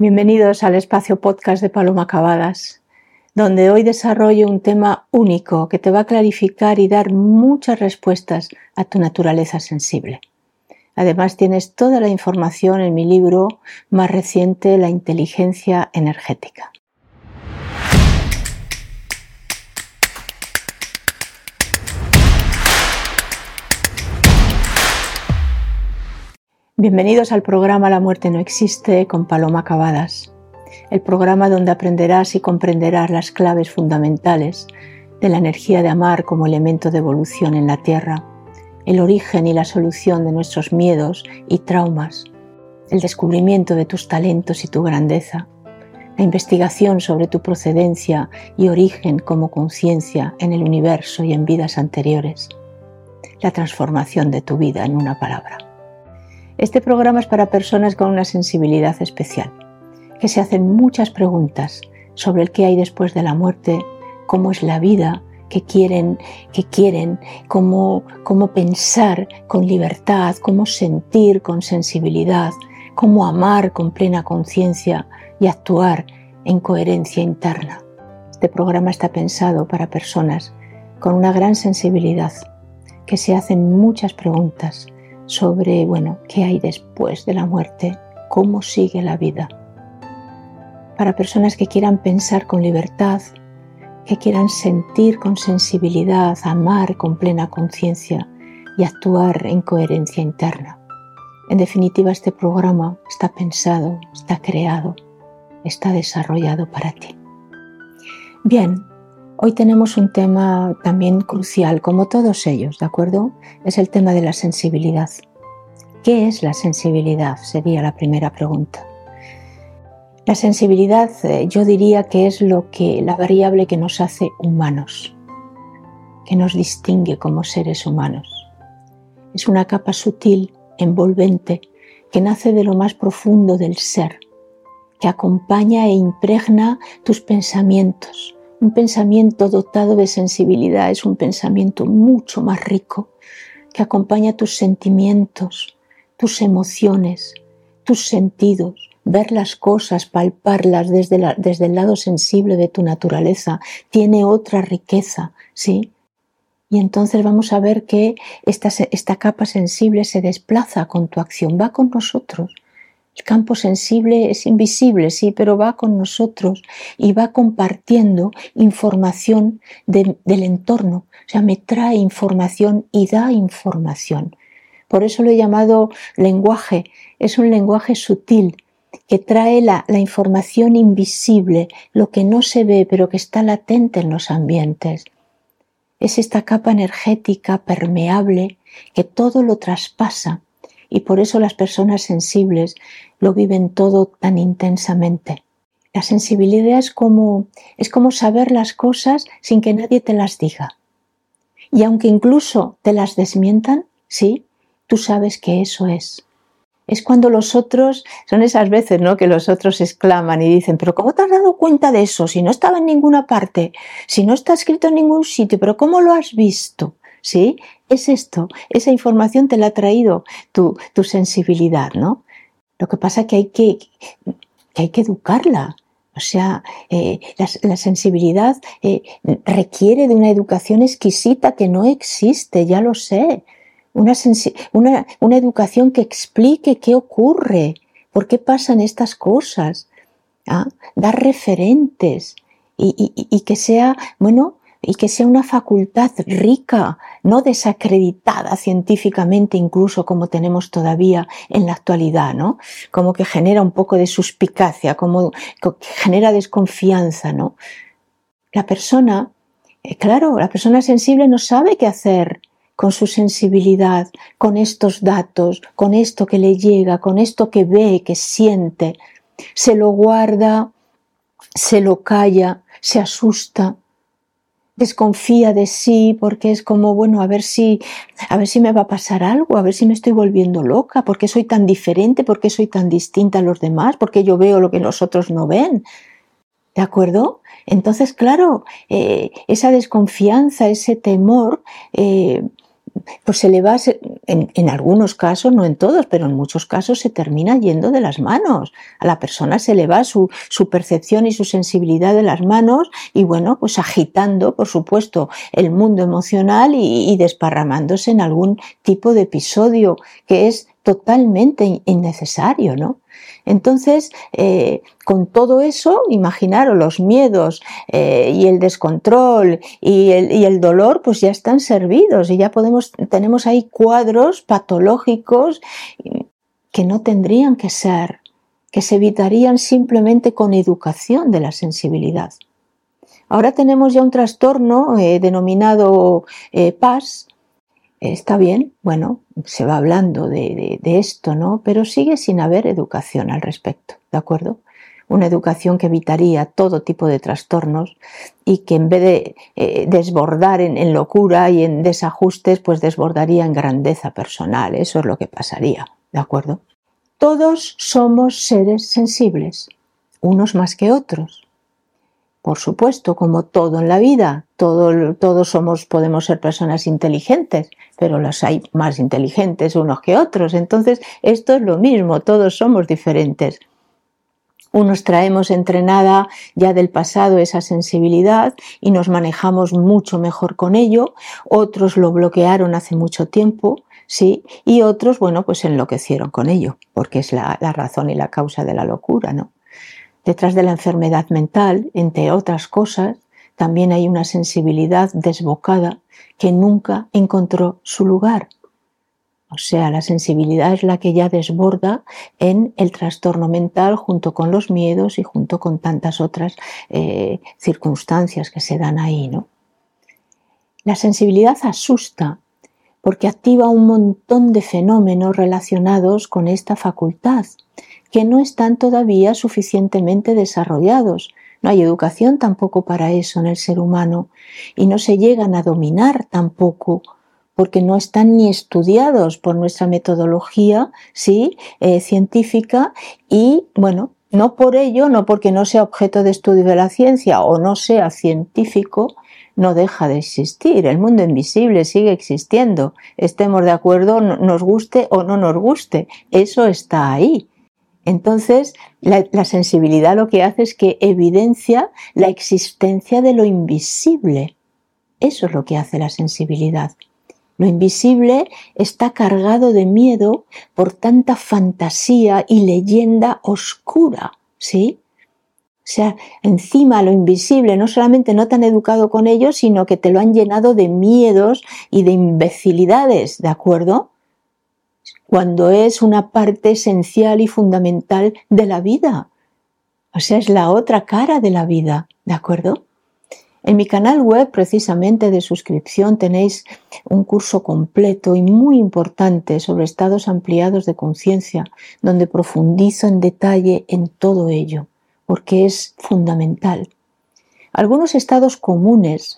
Bienvenidos al espacio podcast de Paloma Cavadas, donde hoy desarrollo un tema único que te va a clarificar y dar muchas respuestas a tu naturaleza sensible. Además tienes toda la información en mi libro más reciente, La inteligencia energética. Bienvenidos al programa La muerte no existe con Paloma Cavadas, el programa donde aprenderás y comprenderás las claves fundamentales de la energía de amar como elemento de evolución en la Tierra, el origen y la solución de nuestros miedos y traumas, el descubrimiento de tus talentos y tu grandeza, la investigación sobre tu procedencia y origen como conciencia en el universo y en vidas anteriores, la transformación de tu vida en una palabra. Este programa es para personas con una sensibilidad especial, que se hacen muchas preguntas sobre el qué hay después de la muerte, cómo es la vida, qué quieren, qué quieren, cómo, cómo pensar con libertad, cómo sentir con sensibilidad, cómo amar con plena conciencia y actuar en coherencia interna. Este programa está pensado para personas con una gran sensibilidad, que se hacen muchas preguntas sobre, bueno, qué hay después de la muerte, cómo sigue la vida. Para personas que quieran pensar con libertad, que quieran sentir con sensibilidad, amar con plena conciencia y actuar en coherencia interna. En definitiva, este programa está pensado, está creado, está desarrollado para ti. Bien, Hoy tenemos un tema también crucial, como todos ellos, ¿de acuerdo? Es el tema de la sensibilidad. ¿Qué es la sensibilidad? Sería la primera pregunta. La sensibilidad eh, yo diría que es lo que la variable que nos hace humanos, que nos distingue como seres humanos. Es una capa sutil, envolvente, que nace de lo más profundo del ser, que acompaña e impregna tus pensamientos, un pensamiento dotado de sensibilidad es un pensamiento mucho más rico que acompaña tus sentimientos, tus emociones, tus sentidos, ver las cosas, palparlas desde, desde el lado sensible de tu naturaleza, tiene otra riqueza, ¿sí? Y entonces vamos a ver que esta, esta capa sensible se desplaza con tu acción, va con nosotros el campo sensible es invisible, sí, pero va con nosotros y va compartiendo información del entorno. O sea, me trae información y da información. Por eso lo he llamado lenguaje. Es un lenguaje sutil que trae la, información invisible, lo que no se ve, pero que está latente en los ambientes. Es esta capa energética permeable que todo lo traspasa y por eso las personas sensibles lo viven todo tan intensamente. La sensibilidad es como, es como saber las cosas sin que nadie te las diga. Y aunque incluso te las desmientan, sí, tú sabes que eso es. Es cuando los otros, son esas veces, ¿no? Que los otros exclaman y dicen, pero ¿cómo te has dado cuenta de eso? Si no estaba en ninguna parte, si no está escrito en ningún sitio, pero ¿cómo lo has visto? ¿Sí? Es esto, esa información te la ha traído tu, sensibilidad, ¿no? Lo que pasa es que hay que, hay que educarla. O sea, eh, la, sensibilidad eh, requiere de una educación exquisita que no existe, ya lo sé. Una, educación que explique qué ocurre, por qué pasan estas cosas. ¿ah? Dar referentes y, y, que sea, bueno, y que sea una facultad rica, no desacreditada científicamente incluso como tenemos todavía en la actualidad, ¿no? Como que genera un poco de suspicacia, como que genera desconfianza, ¿no? La persona, eh, claro, la persona sensible no sabe qué hacer con su sensibilidad, con estos datos, con esto que le llega, con esto que ve, que siente. Se lo guarda, se lo calla, se asusta, desconfía de sí porque es como, bueno, a ver si, a ver si me va a pasar algo, a ver si me estoy volviendo loca, porque soy tan diferente, porque soy tan distinta a los demás, porque yo veo lo que los otros no ven. ¿De acuerdo? Entonces, claro, eh, esa desconfianza, ese temor, eh, pues se le va, en, en, algunos casos, no en todos, pero en muchos casos se termina yendo de las manos. A la persona se le va su, su percepción y su sensibilidad de las manos y bueno, pues agitando, por supuesto, el mundo emocional y, y desparramándose en algún tipo de episodio que es totalmente innecesario, ¿no? Entonces, eh, con todo eso, imaginaros los miedos eh, y el descontrol y el, dolor, pues ya están servidos y ya podemos, tenemos ahí cuadros patológicos que no tendrían que ser, que se evitarían simplemente con educación de la sensibilidad. Ahora tenemos ya un trastorno eh, denominado PAS, está bien, bueno, se va hablando de, esto, ¿no? Pero sigue sin haber educación al respecto, ¿de acuerdo? Una educación que evitaría todo tipo de trastornos y que en vez de eh, desbordar en, locura y en desajustes, pues desbordaría en grandeza personal. Eso es lo que pasaría, ¿de acuerdo? Todos somos seres sensibles, unos más que otros. Por supuesto, como todo en la vida, todos somos, podemos ser personas inteligentes, pero las hay más inteligentes unos que otros. Entonces, esto es lo mismo, todos somos diferentes. Unos traemos entrenada ya del pasado esa sensibilidad y nos manejamos mucho mejor con ello, otros lo bloquearon hace mucho tiempo, sí, y otros, bueno, pues enloquecieron con ello, porque es la razón y la causa de la locura, ¿no? Detrás de la enfermedad mental, entre otras cosas, también hay una sensibilidad desbocada que nunca encontró su lugar. O sea, la sensibilidad es la que ya desborda en el trastorno mental junto con los miedos y junto con tantas otras eh, circunstancias que se dan ahí. ¿no? La sensibilidad asusta porque activa un montón de fenómenos relacionados con esta facultad que no están todavía suficientemente desarrollados. No hay educación tampoco para eso en el ser humano y no se llegan a dominar tampoco porque no están ni estudiados por nuestra metodología ¿sí? Eh, científica y bueno, no por ello, no porque no sea objeto de estudio de la ciencia o no sea científico, no deja de existir. El mundo invisible sigue existiendo. Estemos de acuerdo, nos guste o no nos guste. Eso está ahí. Entonces, la, sensibilidad lo que hace es que evidencia la existencia de lo invisible. Eso es lo que hace la sensibilidad. Lo invisible está cargado de miedo por tanta fantasía y leyenda oscura, ¿sí? Sea, encima lo invisible no solamente no te han educado con ello, sino que te lo han llenado de miedos y de imbecilidades, ¿de acuerdo? cuando es una parte esencial y fundamental de la vida. O sea, es la otra cara de la vida, ¿de acuerdo? En mi canal web, precisamente de suscripción, tenéis un curso completo y muy importante sobre estados ampliados de conciencia, donde profundizo en detalle en todo ello, porque es fundamental. Algunos estados comunes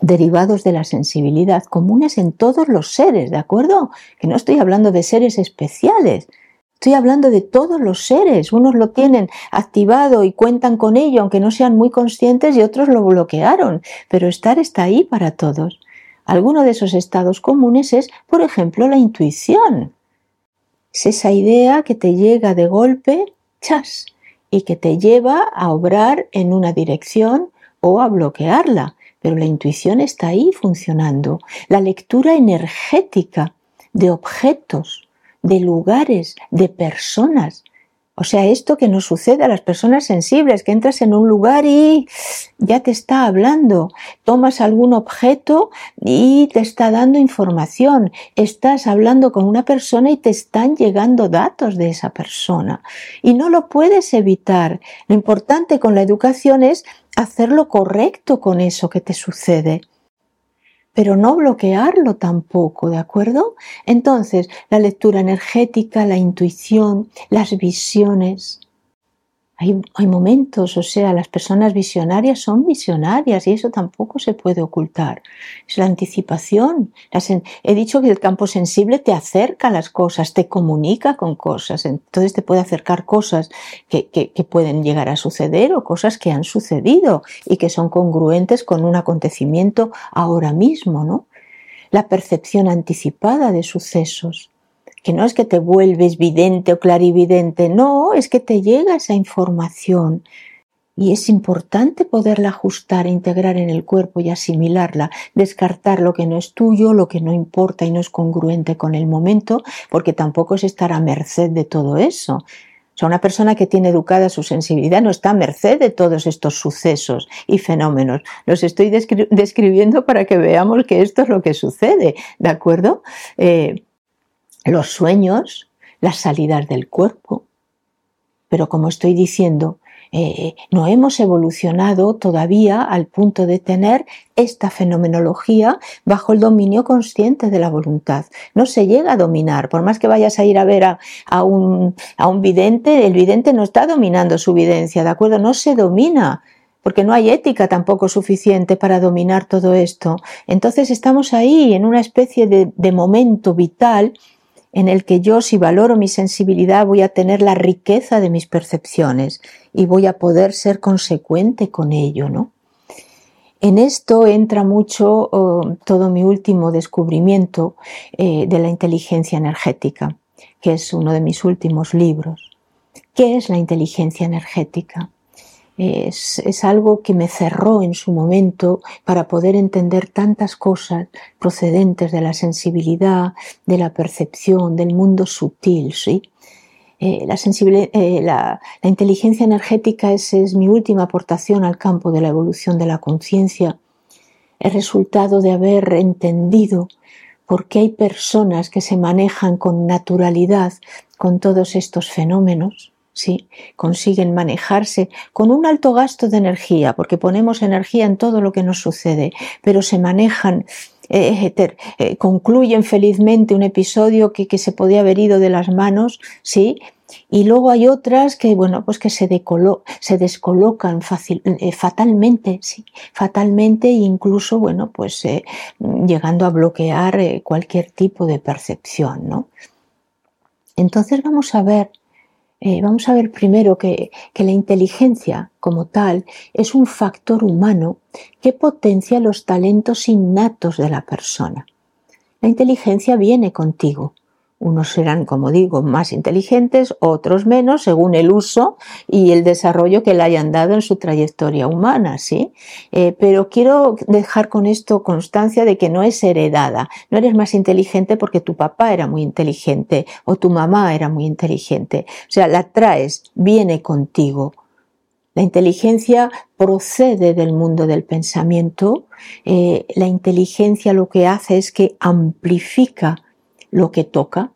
derivados de la sensibilidad, comunes en todos los seres, ¿de acuerdo? Que no estoy hablando de seres especiales, estoy hablando de todos los seres. Unos lo tienen activado y cuentan con ello, aunque no sean muy conscientes, y otros lo bloquearon, pero estar está ahí para todos. Alguno de esos estados comunes es, por ejemplo, la intuición. Es esa idea que te llega de golpe, chas, y que te lleva a obrar en una dirección o a bloquearla pero la intuición está ahí funcionando. La lectura energética de objetos, de lugares, de personas. O sea, esto que nos sucede a las personas sensibles, que entras en un lugar y ya te está hablando, tomas algún objeto y te está dando información, estás hablando con una persona y te están llegando datos de esa persona. Y no lo puedes evitar. Lo importante con la educación es hacer lo correcto con eso que te sucede, pero no bloquearlo tampoco, ¿de acuerdo? Entonces, la lectura energética, la intuición, las visiones, hay, momentos, o sea, las personas visionarias son visionarias y eso tampoco se puede ocultar. Es la anticipación. he dicho que el campo sensible te acerca a las cosas, te comunica con cosas, entonces te puede acercar cosas que, que pueden llegar a suceder o cosas que han sucedido y que son congruentes con un acontecimiento ahora mismo, ¿no? la percepción anticipada de sucesos, que no es que te vuelves vidente o clarividente, no, es que te llega esa información y es importante poderla ajustar, integrar en el cuerpo y asimilarla, descartar lo que no es tuyo, lo que no importa y no es congruente con el momento, porque tampoco es estar a merced de todo eso. O sea, una persona que tiene educada su sensibilidad no está a merced de todos estos sucesos y fenómenos. Los estoy describiendo para que veamos que esto es lo que sucede, ¿de acuerdo? Eh, los sueños, las salidas del cuerpo. Pero como estoy diciendo, eh, no hemos evolucionado todavía al punto de tener esta fenomenología bajo el dominio consciente de la voluntad. No se llega a dominar, por más que vayas a ir a ver a, un, a un vidente, el vidente no está dominando su videncia, ¿de acuerdo? No se domina porque no hay ética tampoco suficiente para dominar todo esto. Entonces estamos ahí en una especie de momento vital en el que yo, si valoro mi sensibilidad, voy a tener la riqueza de mis percepciones y voy a poder ser consecuente con ello, ¿no? En esto entra mucho oh, todo mi último descubrimiento eh, de la inteligencia energética, que es uno de mis últimos libros. ¿Qué es la inteligencia energética? Es, algo que me cerró en su momento para poder entender tantas cosas procedentes de la sensibilidad, de la percepción, del mundo sutil, ¿sí? Eh, la, eh, la, inteligencia energética es, es mi última aportación al campo de la evolución de la conciencia. El resultado de haber entendido por qué hay personas que se manejan con naturalidad con todos estos fenómenos ¿sí? consiguen manejarse con un alto gasto de energía, porque ponemos energía en todo lo que nos sucede, pero se manejan, eh, eh, concluyen felizmente un episodio que, se podía haber ido de las manos, ¿sí? Y luego hay otras que, bueno, pues que se, se descolocan eh, fatalmente, sí, fatalmente incluso, bueno, pues llegando a bloquear cualquier tipo de percepción, ¿no? Entonces vamos a ver eh, vamos a ver primero que, que la inteligencia como tal es un factor humano que potencia los talentos innatos de la persona. La inteligencia viene contigo, unos serán, como digo, más inteligentes, otros menos, según el uso y el desarrollo que le hayan dado en su trayectoria humana, ¿sí? Eh, pero quiero dejar con esto constancia de que no es heredada. No eres más inteligente porque tu papá era muy inteligente o tu mamá era muy inteligente. O sea, la traes, viene contigo. La inteligencia procede del mundo del pensamiento. Eh, la inteligencia lo que hace es que amplifica lo que toca.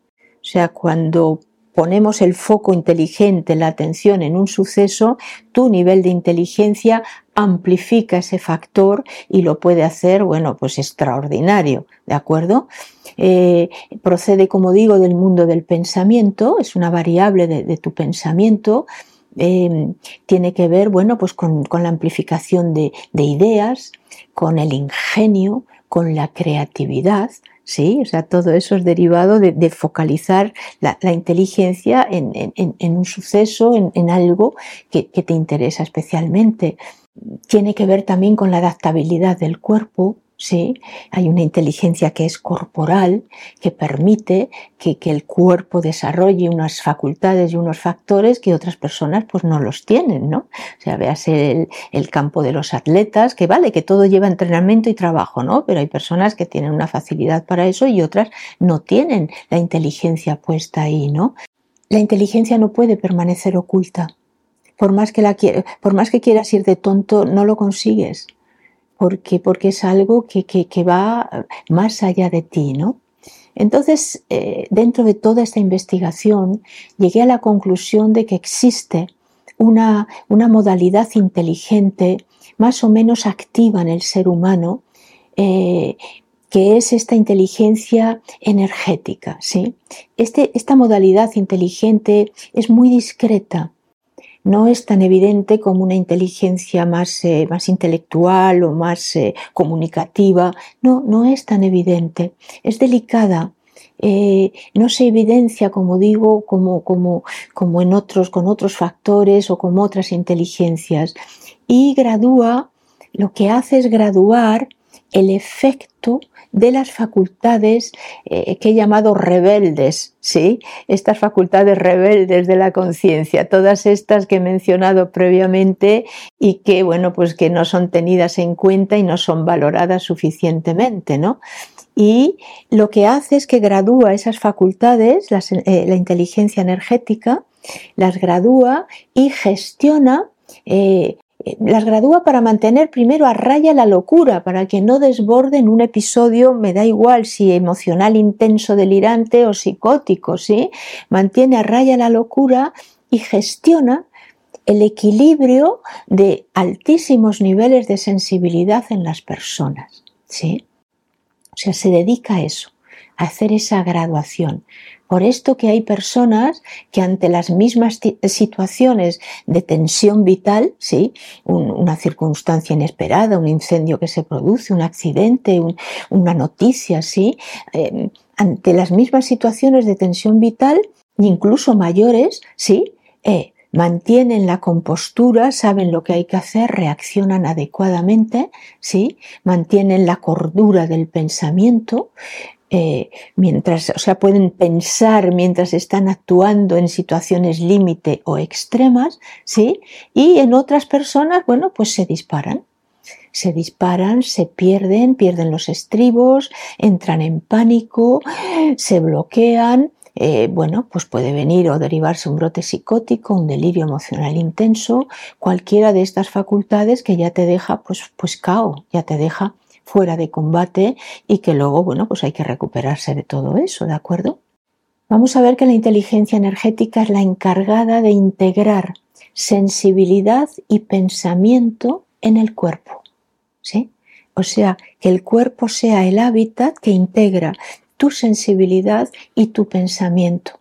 O sea, cuando ponemos el foco inteligente, la atención en un suceso, tu nivel de inteligencia amplifica ese factor y lo puede hacer, bueno, pues extraordinario, ¿de acuerdo? Eh, procede, como digo, del mundo del pensamiento, es una variable de, tu pensamiento, eh, tiene que ver, bueno, pues con, la amplificación de ideas, con el ingenio, con la creatividad, Sí, o sea, todo eso es derivado de, focalizar la, inteligencia en, un suceso, en, algo que, te interesa especialmente. Tiene que ver también con la adaptabilidad del cuerpo, ¿sí? Hay una inteligencia que es corporal, que permite que, el cuerpo desarrolle unas facultades y unos factores que otras personas pues no los tienen, ¿no? O sea, véase el, el campo de los atletas, que vale, que todo lleva entrenamiento y trabajo, ¿no? Pero hay personas que tienen una facilidad para eso y otras no tienen la inteligencia puesta ahí, ¿no? La inteligencia no puede permanecer oculta. Por más que, la, por más que quieras ir de tonto, no lo consigues porque, porque es algo que, que, va más allá de ti, ¿no? Entonces, eh, dentro de toda esta investigación, llegué a la conclusión de que existe una, una modalidad inteligente más o menos activa en el ser humano, eh, que es esta inteligencia energética. ¿sí? Este, esta modalidad inteligente es muy discreta, no es tan evidente como una inteligencia más, eh, más intelectual o más eh, comunicativa. No, no es tan evidente. Es delicada. Eh, no se evidencia, como digo, como, como, como en otros, con otros factores o con otras inteligencias. Y gradúa, lo que hace es graduar el efecto de las facultades eh, que he llamado rebeldes, ¿sí? Estas facultades rebeldes de la conciencia, todas estas que he mencionado previamente y que, bueno, pues que no son tenidas en cuenta y no son valoradas suficientemente, ¿no? Y lo que hace es que gradúa esas facultades, eh, la inteligencia energética, las gradúa y gestiona eh, las gradúa para mantener primero a raya la locura, para que no desborden un episodio, me da igual si emocional intenso, delirante o psicótico, ¿sí? Mantiene a raya la locura y gestiona el equilibrio de altísimos niveles de sensibilidad en las personas, ¿sí? O sea, se dedica a eso, hacer esa graduación. Por esto que hay personas que ante las mismas situaciones de tensión vital, ¿sí? una circunstancia inesperada, un incendio que se produce, un accidente, una noticia, ¿sí? Eh, ante las mismas situaciones de tensión vital, incluso mayores, ¿sí? Eh, mantienen la compostura, saben lo que hay que hacer, reaccionan adecuadamente, ¿sí? mantienen la cordura del pensamiento, eh, mientras, o sea, pueden pensar mientras están actuando en situaciones límite o extremas, ¿sí? Y en otras personas, bueno, pues se disparan. Se disparan, se pierden, pierden los estribos, entran en pánico, se bloquean, eh, bueno, pues puede venir o derivarse un brote psicótico, un delirio emocional intenso, cualquiera de estas facultades que ya te deja, pues, pues cao, ya te deja fuera de combate y que luego, bueno, pues hay que recuperarse de todo eso, ¿de acuerdo? Vamos a ver que la inteligencia energética es la encargada de integrar sensibilidad y pensamiento en el cuerpo, ¿sí? O sea, que el cuerpo sea el hábitat que integra tu sensibilidad y tu pensamiento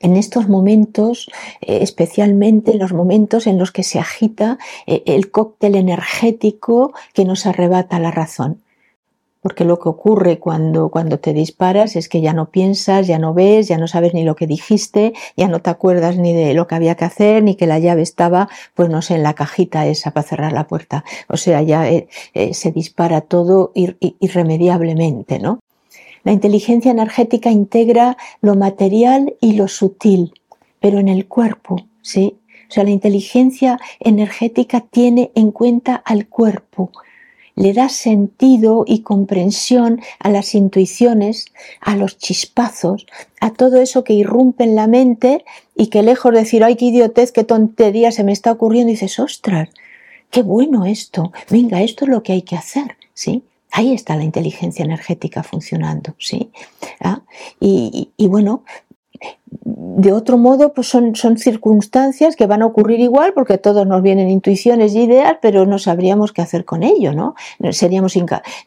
en estos momentos, eh, especialmente en los momentos en los que se agita eh, el cóctel energético que nos arrebata la razón. Porque lo que ocurre cuando, cuando te disparas es que ya no piensas, ya no ves, ya no sabes ni lo que dijiste, ya no te acuerdas ni de lo que había que hacer, ni que la llave estaba, pues no sé, en la cajita esa para cerrar la puerta. O sea, ya eh, se dispara todo irremediablemente, ¿no? La inteligencia energética integra lo material y lo sutil, pero en el cuerpo, ¿sí? O sea, la inteligencia energética tiene en cuenta al cuerpo, le da sentido y comprensión a las intuiciones, a los chispazos, a todo eso que irrumpe en la mente y que lejos de decir, ay, qué idiotez, qué tontería se me está ocurriendo, dices, ostras, qué bueno esto, venga, esto es lo que hay que hacer, ¿sí? Ahí está la inteligencia energética funcionando, ¿sí? ¿Ah? Y, bueno, de otro modo, pues son, son, circunstancias que van a ocurrir igual porque a todos nos vienen intuiciones y ideas, pero no sabríamos qué hacer con ello, ¿no? Seríamos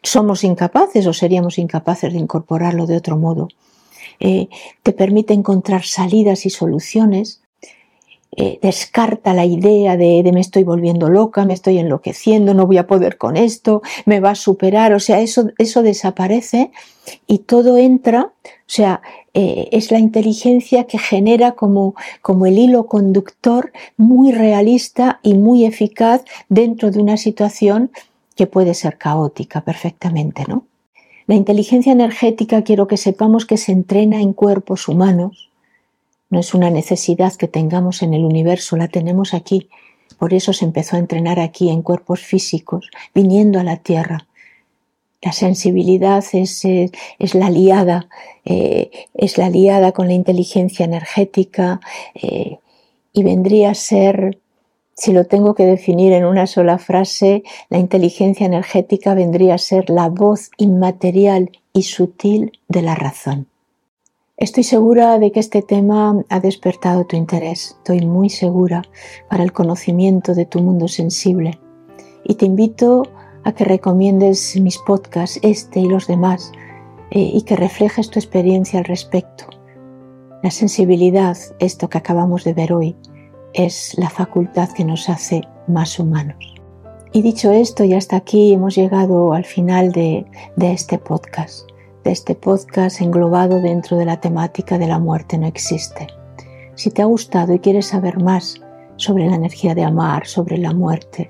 somos incapaces o seríamos incapaces de incorporarlo de otro modo. Eh, te permite encontrar salidas y soluciones eh, descarta la idea de, me estoy volviendo loca, me estoy enloqueciendo, no voy a poder con esto, me va a superar, o sea, eso, eso desaparece y todo entra, o sea, eh, es la inteligencia que genera como, como el hilo conductor muy realista y muy eficaz dentro de una situación que puede ser caótica perfectamente, ¿no? La inteligencia energética quiero que sepamos que se entrena en cuerpos humanos, no es una necesidad que tengamos en el universo, la tenemos aquí. Por eso se empezó a entrenar aquí en cuerpos físicos, viniendo a la Tierra. La sensibilidad es, eh, es la aliada, eh, es la aliada con la inteligencia energética eh, y vendría a ser, si lo tengo que definir en una sola frase, la inteligencia energética vendría a ser la voz inmaterial y sutil de la razón. Estoy segura de que este tema ha despertado tu interés. Estoy muy segura para el conocimiento de tu mundo sensible. Y te invito a que recomiendes mis podcasts, este y los demás, eh, y que reflejes tu experiencia al respecto. La sensibilidad, esto que acabamos de ver hoy, es la facultad que nos hace más humanos. Y dicho esto, y hasta aquí hemos llegado al final de este podcast de este podcast englobado dentro de la temática de la muerte no existe. Si te ha gustado y quieres saber más sobre la energía de amar, sobre la muerte,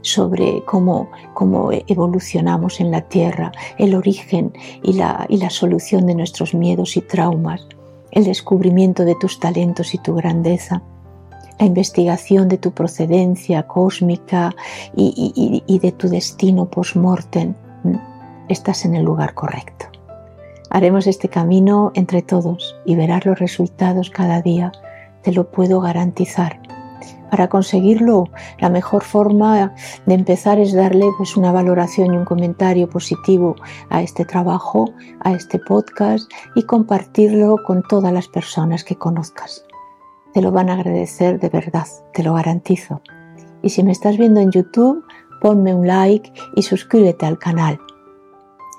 sobre cómo, cómo evolucionamos en la Tierra, el origen y la, y la solución de nuestros miedos y traumas, el descubrimiento de tus talentos y tu grandeza, la investigación de tu procedencia cósmica y, y de tu destino post-mortem, estás en el lugar correcto. Haremos este camino entre todos y verás los resultados cada día, te lo puedo garantizar. Para conseguirlo, la mejor forma de empezar es darle pues, una valoración y un comentario positivo a este trabajo, a este podcast y compartirlo con todas las personas que conozcas. Te lo van a agradecer de verdad, te lo garantizo. Y si me estás viendo en YouTube, ponme un like y suscríbete al canal.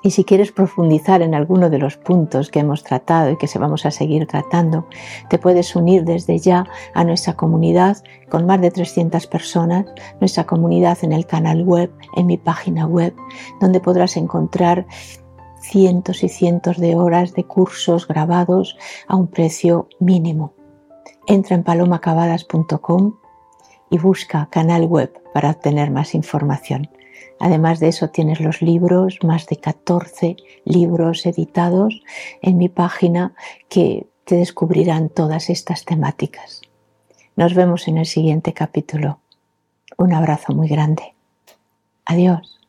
Y si quieres profundizar en alguno de los puntos que hemos tratado y que se vamos a seguir tratando, te puedes unir desde ya a nuestra comunidad con más de 300 personas, nuestra comunidad en el canal web, en mi página web, donde podrás encontrar cientos y cientos de horas de cursos grabados a un precio mínimo. Entra en palomacabadas.com y busca canal web para obtener más información. Además de eso tienes los libros, más de 14 libros editados en mi página que te descubrirán todas estas temáticas. Nos vemos en el siguiente capítulo. Un abrazo muy grande. Adiós.